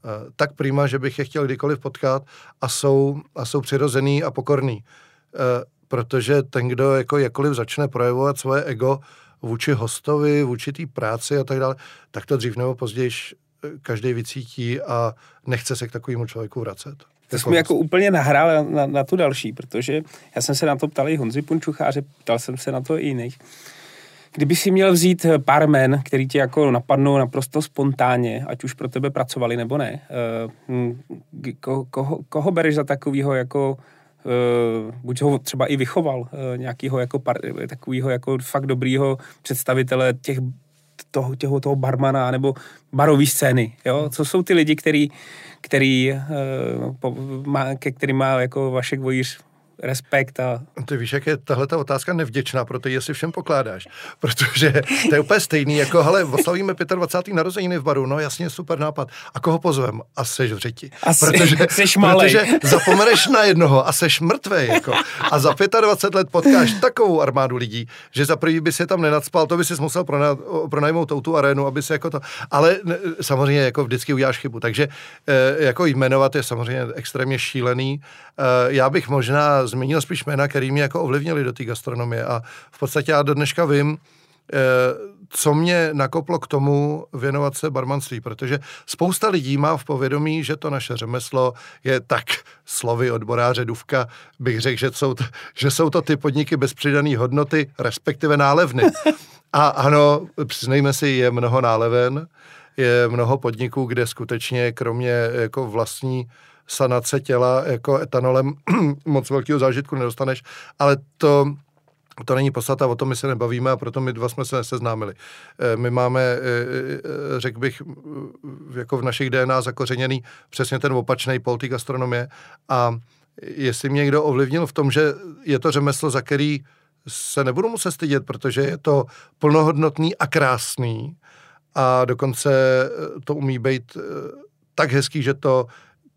eh, tak prima, že bych je chtěl kdykoliv potkat a jsou, a jsou přirozený a pokorný. Eh, protože ten, kdo jako jakkoliv začne projevovat svoje ego vůči hostovi, vůči té práci a tak dále, tak to dřív nebo později každý vycítí a nechce se k takovému člověku vracet. To jsme jako úplně nahrál na, na tu další, protože já jsem se na to ptal i Honzi Punčucháře, ptal jsem se na to i jiných. Kdyby si měl vzít eh, pár men, který tě jako napadnou naprosto spontánně, ať už pro tebe pracovali nebo ne, eh, ko, koho, koho bereš za takového jako Uh, buď ho třeba i vychoval, uh, nějakého jako par, takového jako fakt dobrýho představitele těch toho, těho, toho barmana nebo barový scény, jo? Co jsou ty lidi, který, který, uh, po, má, ke kterým má jako Vašek Vojíř respekt a... Ty víš, jak je tahle ta otázka nevděčná, proto ji si všem pokládáš. Protože to je úplně stejný, jako, hele, oslavíme 25. narozeniny v baru, no jasně, super nápad. A koho pozvem? A seš v řeti. A protože, seš malej. Protože zapomeneš na jednoho a seš mrtvej, jako. A za 25 let potkáš takovou armádu lidí, že za prvý by si tam nenacpal, to by si musel pronajmout tu arénu, aby se jako to... Ale samozřejmě jako vždycky uděláš chybu. Takže eh, jako jmenovat je samozřejmě extrémně šílený. Eh, já bych možná zmínil spíš jména, který mě jako ovlivnili do té gastronomie a v podstatě já do dneška vím, eh, co mě nakoplo k tomu věnovat se barmanství, protože spousta lidí má v povědomí, že to naše řemeslo je tak slovy odboráře Duvka, bych řekl, že jsou, to, že jsou to ty podniky bez přidané hodnoty, respektive nálevny. A ano, přiznejme si, je mnoho náleven, je mnoho podniků, kde skutečně kromě jako vlastní sanace těla jako etanolem moc velkého zážitku nedostaneš, ale to to není podstata, o tom my se nebavíme a proto my dva jsme se seznámili. Eh, my máme, eh, eh, řekl bych, jako v našich DNA zakořeněný přesně ten opačný pol té gastronomie a jestli mě někdo ovlivnil v tom, že je to řemeslo, za který se nebudu muset stydět, protože je to plnohodnotný a krásný a dokonce to umí být tak hezký, že to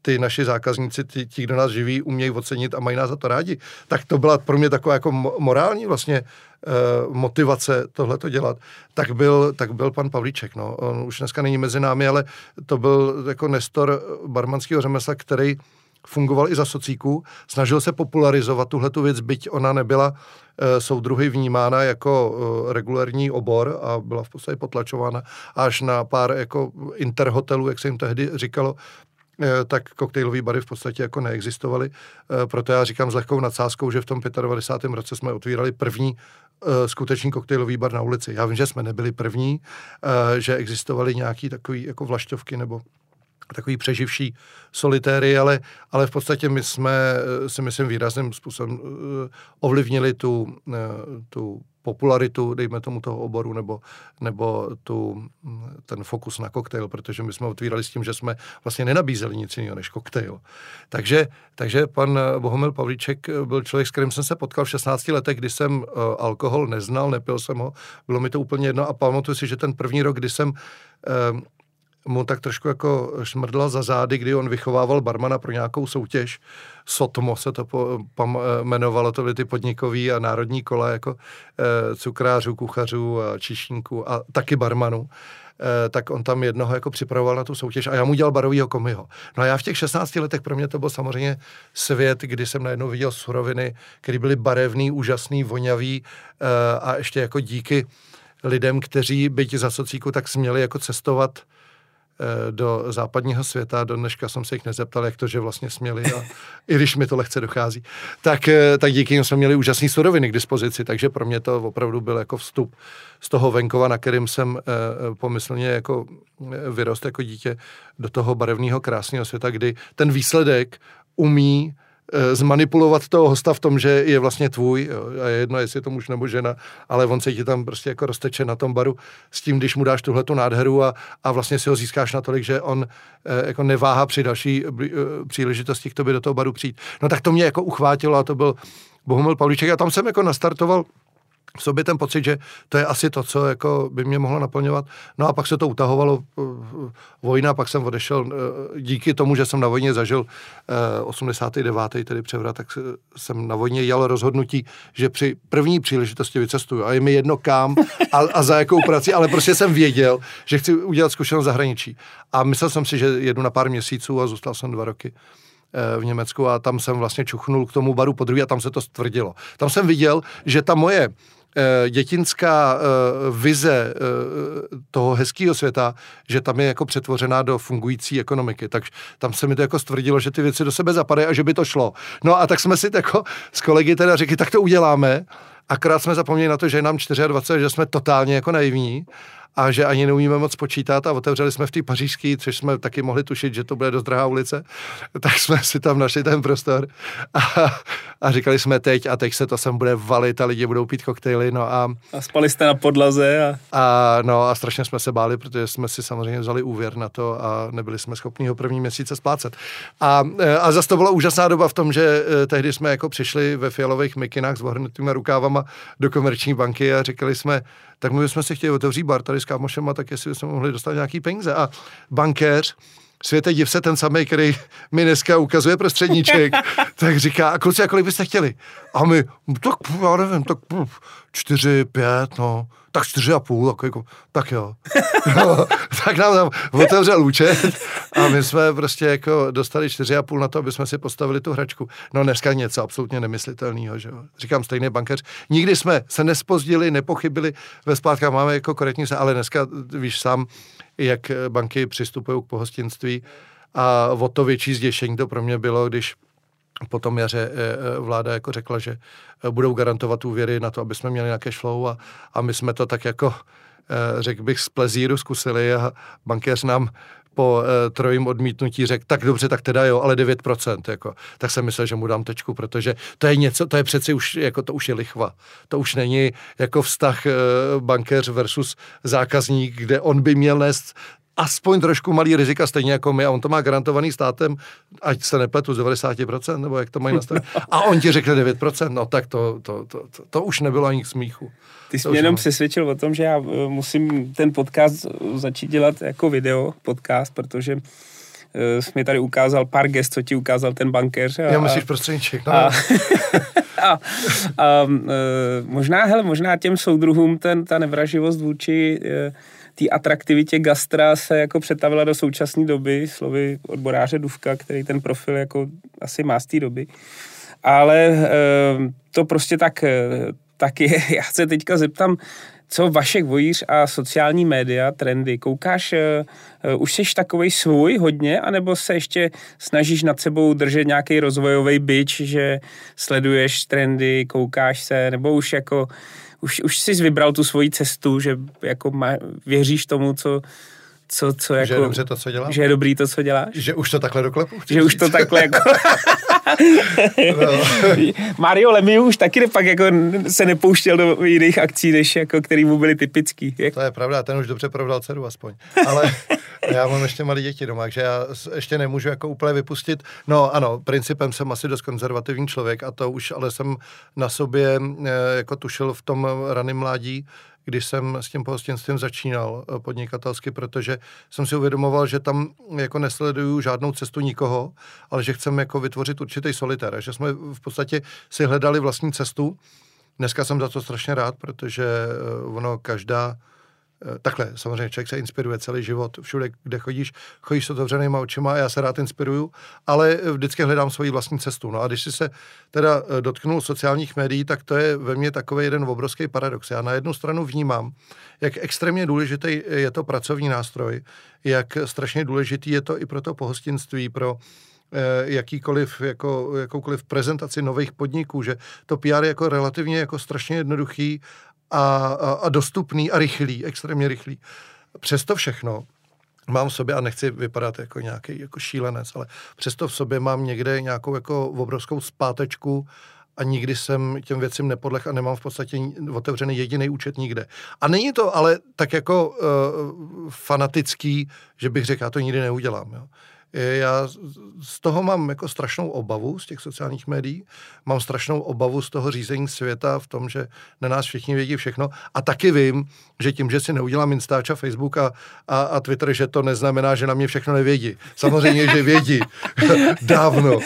ty naši zákazníci, ti, ti, kdo nás živí, umějí ocenit a mají nás za to rádi. Tak to byla pro mě taková jako morální vlastně uh, motivace tohle to dělat. Tak byl, tak byl pan Pavlíček, no. On už dneska není mezi námi, ale to byl jako nestor barmanského řemesla, který fungoval i za socíku, snažil se popularizovat tuhle tu věc, byť ona nebyla uh, soudruhy vnímána jako regulární obor a byla v podstatě potlačována až na pár jako interhotelů, jak se jim tehdy říkalo, Eh, tak koktejlové bary v podstatě jako neexistovaly. Eh, proto já říkám s lehkou nadsázkou, že v tom 95. roce jsme otvírali první eh, skutečný koktejlový bar na ulici. Já vím, že jsme nebyli první, že existovaly nějaký takový jako vlašťovky nebo takový přeživší solitéry, ale, ale v podstatě my jsme si myslím výrazným způsobem ovlivnili tu, tu popularitu, dejme tomu toho oboru, nebo, nebo tu, ten fokus na koktejl, protože my jsme otvírali s tím, že jsme vlastně nenabízeli nic jiného než koktejl. Takže, takže pan Bohumil Pavlíček byl člověk, s kterým jsem se potkal v 16 letech, kdy jsem alkohol neznal, nepil jsem ho, bylo mi to úplně jedno a pamatuju si, že ten první rok, kdy jsem mu tak trošku jako šmrdla za zády, kdy on vychovával barmana pro nějakou soutěž. Sotmo se to po, pam, jmenovalo, to byly ty podnikový a národní kola jako e, cukrářů, kuchařů a čišníků a taky barmanů. E, tak on tam jednoho jako připravoval na tu soutěž a já mu dělal barovýho komiho. No a já v těch 16 letech pro mě to byl samozřejmě svět, kdy jsem najednou viděl suroviny, které byly barevný, úžasný, vonavý e, a ještě jako díky lidem, kteří byť za socíku tak směli jako cestovat Eh, do západního světa. Do dneška jsem se jich nezeptal, jak to, že vlastně směli, a, i když mi to lehce dochází. Tak, eh, tak díky jim jsme měli úžasné suroviny k dispozici, takže pro mě to opravdu byl jako vstup z toho venkova, na kterým jsem eh, pomyslně jako vyrost jako dítě do toho barevného krásného světa, kdy ten výsledek umí Eh, zmanipulovat toho hosta v tom, že je vlastně tvůj, jo, a je jedno, jestli je to muž nebo žena, ale on se ti tam prostě jako rozteče na tom baru s tím, když mu dáš tuhle tu nádheru a, a vlastně si ho získáš natolik, že on e, jako neváhá při další e, příležitosti k tobě do toho baru přijít. No tak to mě jako uchvátilo a to byl Bohumil Pavlíček a tam jsem jako nastartoval v sobě ten pocit, že to je asi to, co jako by mě mohlo naplňovat. No a pak se to utahovalo eh, vojna, pak jsem odešel eh, díky tomu, že jsem na vojně zažil 89. Eh, tedy převrat, tak jsem na vojně jel rozhodnutí, že při první příležitosti vycestuju a je mi jedno kam a, a za jakou prací, ale prostě jsem věděl, že chci udělat zkušenost zahraničí. A myslel jsem si, že jedu na pár měsíců a zůstal jsem dva roky v Německu a tam jsem vlastně čuchnul k tomu baru po druhé a tam se to stvrdilo. Tam jsem viděl, že ta moje dětinská eh, vize eh, toho hezkého světa, že tam je jako přetvořená do fungující ekonomiky. Tak tam se mi to jako stvrdilo, že ty věci do sebe zapadají a že by to šlo. No a tak jsme si jako s kolegy teda řekli, tak to uděláme. Akorát jsme zapomněli na to, že je nám 24, že jsme totálně jako naivní a že ani neumíme moc počítat a otevřeli jsme v té pařížské, což jsme taky mohli tušit, že to bude dost drahá ulice, tak jsme si tam našli ten prostor a, a říkali jsme teď a teď se to sem bude valit a lidi budou pít koktejly, no a... A spali jste na podlaze a... A no a strašně jsme se báli, protože jsme si samozřejmě vzali úvěr na to a nebyli jsme schopni ho první měsíce splácet. A, a zase to byla úžasná doba v tom, že eh, tehdy jsme jako přišli ve fialových mikinách s ohrnutými rukávama do komerční banky a říkali jsme, tak my bychom si chtěli otevřít bar tady s kámošema, tak jestli bychom mohli dostat nějaký peníze. A bankéř, světe div se ten samý, který mi dneska ukazuje prostředníček, tak říká, a kluci, a kolik byste chtěli? A my, tak já nevím, tak čtyři, pět, no tak čtyři a půl, jako, jako tak jo. no, tak nám tam otevřel účet a my jsme prostě jako dostali čtyři a půl na to, aby jsme si postavili tu hračku. No dneska něco absolutně nemyslitelného, že jo. Říkám stejný bankéř. Nikdy jsme se nespozdili, nepochybili ve splátkách, máme jako korektní se, ale dneska víš sám, jak banky přistupují k pohostinství a o to větší zděšení to pro mě bylo, když potom jaře eh, eh, vláda jako řekla, že eh, budou garantovat úvěry na to, aby jsme měli nějaké flow a, a my jsme to tak jako řekl bych, z plezíru zkusili a bankéř nám po trojím odmítnutí řekl, tak dobře, tak teda jo, ale 9%, jako. Tak jsem myslel, že mu dám tečku, protože to je něco, to je přeci už, jako to už je lichva. To už není jako vztah bankéř versus zákazník, kde on by měl nést aspoň trošku malý rizika, stejně jako my, a on to má garantovaný státem, ať se nepletu, z 90%, nebo jak to mají nastavit. A on ti řekne 9%, no tak to, to, to, to, to už nebylo ani k smíchu. Ty jsi mě jenom přesvědčil o tom, že já eh, musím ten podcast začít dělat jako video podcast, protože eh, jsi mi tady ukázal pár gest, co ti ukázal ten bankéř. A, Já myslíš prostředníček, no. A, a, a, a, eh, možná, hele, možná těm soudruhům ten, ta nevraživost vůči té atraktivitě gastra se jako přetavila do současné doby, slovy odboráře Duvka, který ten profil jako asi má z té doby. Ale e, to prostě tak, eh, tak je. Já se teďka zeptám, co Vašek Vojíř a sociální média, trendy, koukáš, uh, už jsi takovej svůj hodně, anebo se ještě snažíš nad sebou držet nějaký rozvojový byč, že sleduješ trendy, koukáš se, nebo už jako už, už jsi vybral tu svoji cestu, že jako má, věříš tomu, co, co, co jako, že je dobře to, co děláš? Že je dobrý to, co děláš? Že už to takhle doklepu? Že už to takhle jako... no. Mario Lemieux už taky pak jako se nepouštěl do jiných akcí, než jako, který mu byly typický. Jak? To je pravda, ten už dobře prodal dceru aspoň. Ale já mám ještě malé děti doma, takže já ještě nemůžu jako úplně vypustit. No ano, principem jsem asi dost konzervativní člověk a to už ale jsem na sobě eh, jako tušil v tom raném mládí, když jsem s tím pohostinstvím začínal eh, podnikatelsky, protože jsem si uvědomoval, že tam jako nesleduju žádnou cestu nikoho, ale že chcem jako vytvořit určitý solitér, že jsme v podstatě si hledali vlastní cestu. Dneska jsem za to strašně rád, protože eh, ono každá takhle, samozřejmě člověk se inspiruje celý život, všude, kde chodíš, chodíš s otevřenýma očima a já se rád inspiruju, ale vždycky hledám svoji vlastní cestu. No a když si se teda eh, dotknul sociálních médií, tak to je ve mně takový jeden obrovský paradox. Já na jednu stranu vnímám, jak extrémně důležitý je to pracovní nástroj, jak strašně důležitý je to i pro to pohostinství, pro eh, jakýkoliv, jako, jakoukoliv prezentaci nových podniků, že to PR je jako relativně jako strašně jednoduchý a, a, a dostupný a rychlý, extrémně rychlý. Přesto všechno mám v sobě, a nechci vypadat jako nějaký jako šílenec, ale přesto v sobě mám někde nějakou jako obrovskou zpátečku a nikdy jsem těm věcem nepodlech a nemám v podstatě otevřený jediný účet nikde. A není to ale tak jako uh, fanatický, že bych řekl, já to nikdy neudělám. Jo. Já z toho mám jako strašnou obavu z těch sociálních médií, mám strašnou obavu z toho řízení světa v tom, že na nás všichni vědí všechno a taky vím, že tím, že si neudělám Instač a Facebook a, a, a Twitter, že to neznamená, že na mě všechno nevědí. Samozřejmě, že vědí. Dávno.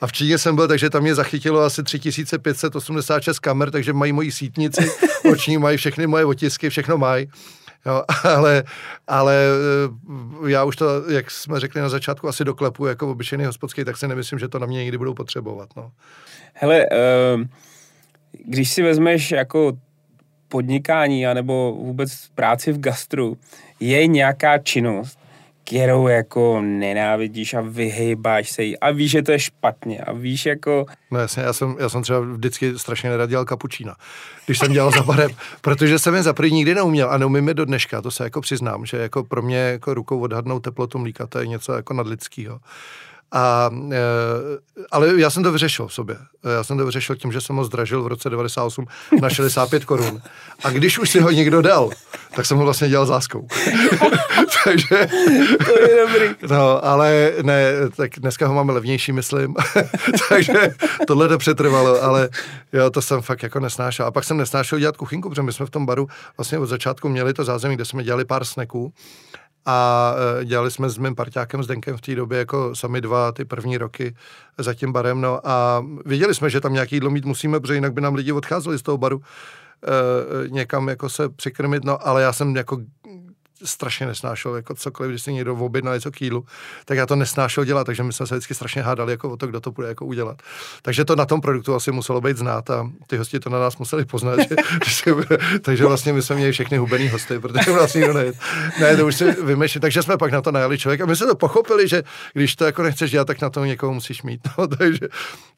A v Číně jsem byl, takže tam mě zachytilo asi 3586 kamer, takže mají moji sítnici, oční mají všechny moje otisky, všechno mají. Jo, ale, ale eh, já už to, jak jsme řekli na začátku, asi doklepu jako obyčejný hospodský, tak si nemyslím, že to na mě někdy budou potřebovat. No. Hele, uh, když si vezmeš jako podnikání anebo vůbec práci v gastru, je nějaká činnost, kterou jako nenávidíš a vyhejbáš se jí a víš, že to je špatně a víš jako... No jasně, já jsem, já jsem třeba vždycky strašně nerad dělal kapučína, když jsem dělal za barem, protože jsem je za první nikdy neuměl a neumím je do dneška, to se jako přiznám, že jako pro mě jako rukou odhadnout teplotu mlíka, to je něco jako nadlidského. A, e, ale já jsem to vyřešil v sobě. Já jsem to vyřešil tím, že jsem ho zdražil v roce 98 na 65 korun. A když už si ho někdo dal, tak jsem ho vlastně dělal záskou. Takže... To je dobrý. No, ale ne, tak dneska ho máme levnější, myslím. Takže tohle to přetrvalo, ale jo, to jsem fakt jako nesnášel. A pak jsem nesnášel dělat kuchynku, protože my jsme v tom baru vlastně od začátku měli to zázemí, kde jsme dělali pár sneků a e, dělali jsme s mým parťákem Zdenkem v té době jako sami dva ty první roky za tím barem, no a věděli jsme, že tam nějaký jídlo mít musíme, protože jinak by nám lidi odcházeli z toho baru e, někam jako se přikrmit, no ale já jsem jako strašně nesnášel, jako cokoliv, když si někdo objednal něco k jídlu, tak já to nesnášel dělat, takže my jsme se vždycky strašně hádali jako o to, kdo to bude jako udělat. Takže to na tom produktu asi muselo být znát a ty hosti to na nás museli poznat, že, že takže vlastně my jsme měli všechny hubený hosty, protože vlastně nikdo ne, ne, to už si vymýšlí, takže jsme pak na to najali člověk a my jsme to pochopili, že když to jako nechceš dělat, tak na to někoho musíš mít, no, takže,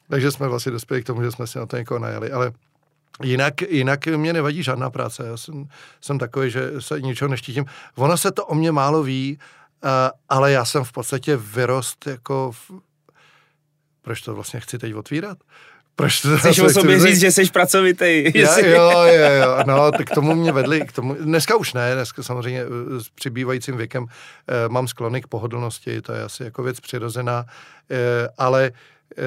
takže jsme vlastně dospěli k tomu, že jsme si na to někoho najali, ale Jinak, jinak mě nevadí žádná práce. Já jsem, jsem takový, že se ničeho neštítím. Ono se to o mě málo ví, uh, ale já jsem v podstatě vyrost jako... V... Proč to vlastně chci teď otvírat? Proč to Chceš o sobě říct, že jsi pracovitý. Já, jo, jo, jo, no, tak k tomu mě vedli, k tomu, dneska už ne, dneska samozřejmě eh, s přibývajícím věkem eh, mám sklony k pohodlnosti, to je asi jako věc přirozená, eh, ale eh,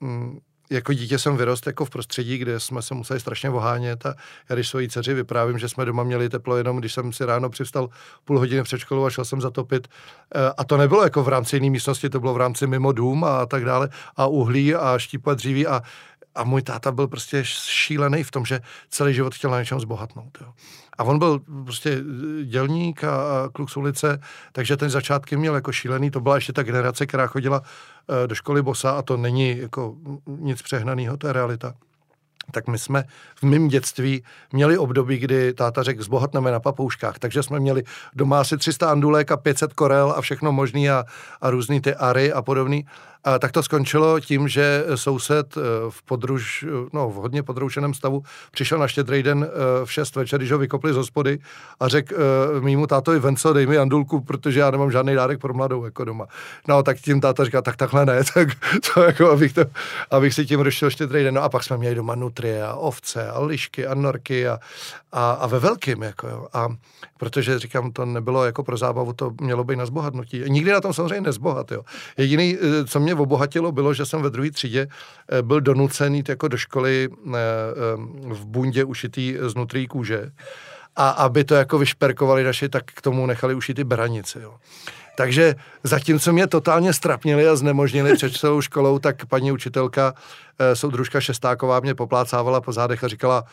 mm, jako dítě jsem vyrost jako v prostředí, kde jsme se museli strašně ohánět a já když svojí dceři vyprávím, že jsme doma měli teplo jenom, když jsem si ráno přivstal půl hodiny před školou a šel jsem zatopit. Eh, a to nebylo jako v rámci jiné místnosti, to bylo v rámci mimo dům a tak dále a uhlí a štípa dříví a a můj táta byl prostě šílený v tom, že celý život chtěl na něčem zbohatnout. Jo. A on byl prostě dělník a, kluk z ulice, takže ten začátky měl jako šílený. To byla ještě ta generace, která chodila uh, do školy bosa a to není jako nic přehnaného, to je realita tak my jsme v mém dětství měli období, kdy táta řekl, zbohatneme na papouškách, takže jsme měli doma asi 300 andulek a 500 korel a všechno možný a, a různý ty ary a podobný. A tak to skončilo tím, že soused eh, v podruž, no, v hodně podroušeném stavu přišel na štědrý den eh, v 6 večer, když ho vykopli z hospody a řekl uh, mýmu tátovi Venco, dej mi andulku, protože já nemám žádný dárek pro mladou jako doma. No, tak tím táta říká, tak takhle ne, tak to jako, abych, to, abych si tím rušil štědrý den. No a pak jsme měli doma nutrie a ovce a lišky a norky a, a, a ve velkým, jako jo. A protože říkám, to nebylo jako pro zábavu, to mělo být na zbohatnutí. Nikdy na tom samozřejmě nezbohat, jo. Jediný, co mě obohatilo, bylo, že jsem ve druhé třídě eh, byl donucený jako do školy eh, eh, v bundě ušitý z nutrý kůže. A aby to jako vyšperkovali naši, tak k tomu nechali ušitý beranici, jo. Takže zatímco mě totálně strapnili a znemožnili před celou školou, tak paní učitelka, soudružka Šestáková mě poplácávala po zádech a říkala,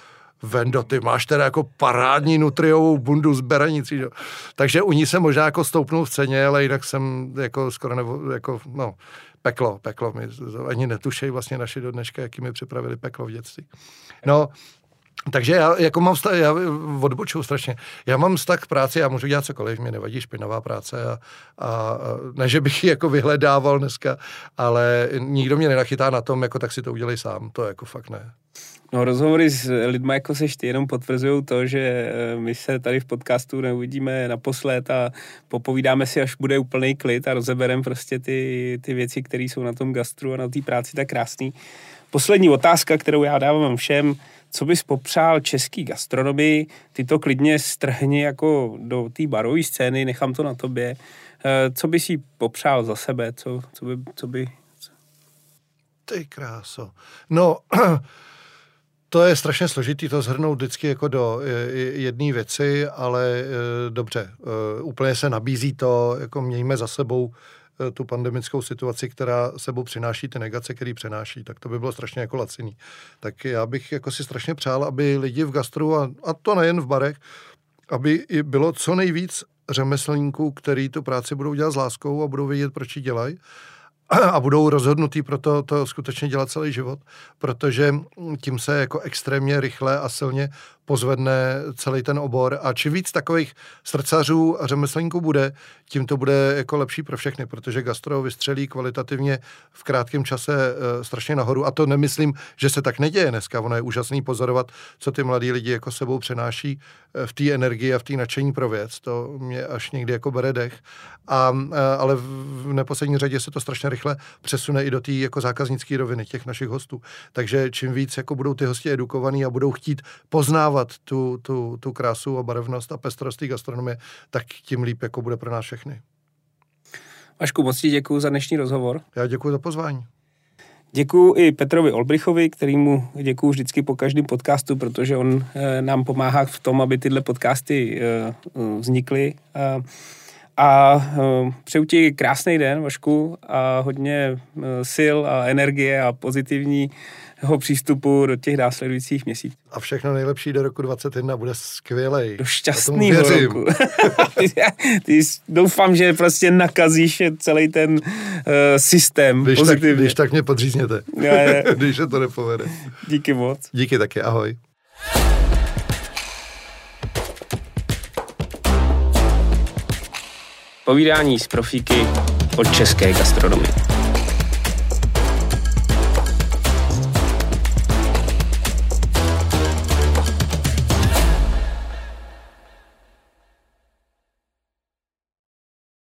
Vendo, ty máš teda jako parádní nutriovou bundu z beranicí. Jo. Takže u ní jsem možná jako stoupnul v ceně, ale jinak jsem jako skoro nebo, jako, no, peklo, peklo. My ani netušejí vlastně naši do dneška, jaký mi připravili peklo v dětství. No, takže já jako mám vztah, já odbočuju strašně. Já mám vztah k práci, já můžu dělat cokoliv, mě nevadí špinavá práce a, a, a ne, že bych ji jako vyhledával dneska, ale nikdo mě nenachytá na tom, jako tak si to udělej sám, to jako fakt ne. No rozhovory s lidmi jako seš ty jenom potvrzují to, že eh, my se tady v podcastu neuvidíme naposled a popovídáme si, až bude úplný klid a rozebereme prostě ty, ty věci, které jsou na tom gastru a na té práci tak krásný. Poslední otázka, kterou já dávám všem, co bys popřál český gastronomii, ty to klidně strhni jako do té barové scény, nechám to na tobě. Eh, co bys jí popřál za sebe, co, co by... Co by? Ty kráso. No, To je strašně složitý to zhrnout vždycky jako do e, jedné věci, ale e, dobře, e, úplně se nabízí to, jako mějme za sebou tu pandemickou situaci, která sebou přináší ty negace, který přenáší, tak to by bylo strašně jako laciný. Tak já bych jako si strašně přál, aby lidi v gastru, a, a to nejen v barech, aby bylo co nejvíc řemeslníků, který tu práci budou dělat s láskou a budou vědět, proč ji dělají a budou rozhodnutí pro to, to skutečně dělat celý život, protože tím se jako extrémně rychle a silně pozvedne celý ten obor a čím víc takových srdcařů a řemeslníků bude, tím to bude jako lepší pro všechny, protože gastro vystřelí kvalitativně v krátkém čase uh, strašně nahoru a to nemyslím, že se tak neděje dneska. Ono je úžasný pozorovat, co ty mladí lidi jako sebou přenáší uh, v té energii a v té nadšení pro věc. To mě až někdy jako bere dech. A, uh, ale v neposlední řadě se to strašně rychle přesune i do té jako zákaznické roviny těch našich hostů. Takže čím víc jako budou ty hosti edukovaní a budou chtít poznávat tu, tu, tu krásu a barevnost a pestrost té gastronomie, tak tím líp jako bude pro nás všechny. Vašku, moc ti děkuji za dnešní rozhovor. Já děkuji za pozvání. Děkuji i Petrovi Olbrichovi, kterýmu děkuji vždycky po každém podcastu, protože on e, nám pomáhá v tom, aby tyhle podcasty e, vznikly. A uh, přeju ti krásný den, Vašku, a hodně uh, sil a energie a pozitivního přístupu do těch následujících měsících. A všechno nejlepší do roku 2021 bude skvělej. Do šťastného roku. ty, doufám, že prostě nakazíš celý ten uh, systém když pozitivně. Tak, když tak mě podřízněte, když se to nepovede. Díky moc. Díky taky, ahoj. Povídání z profíky od české gastronomie.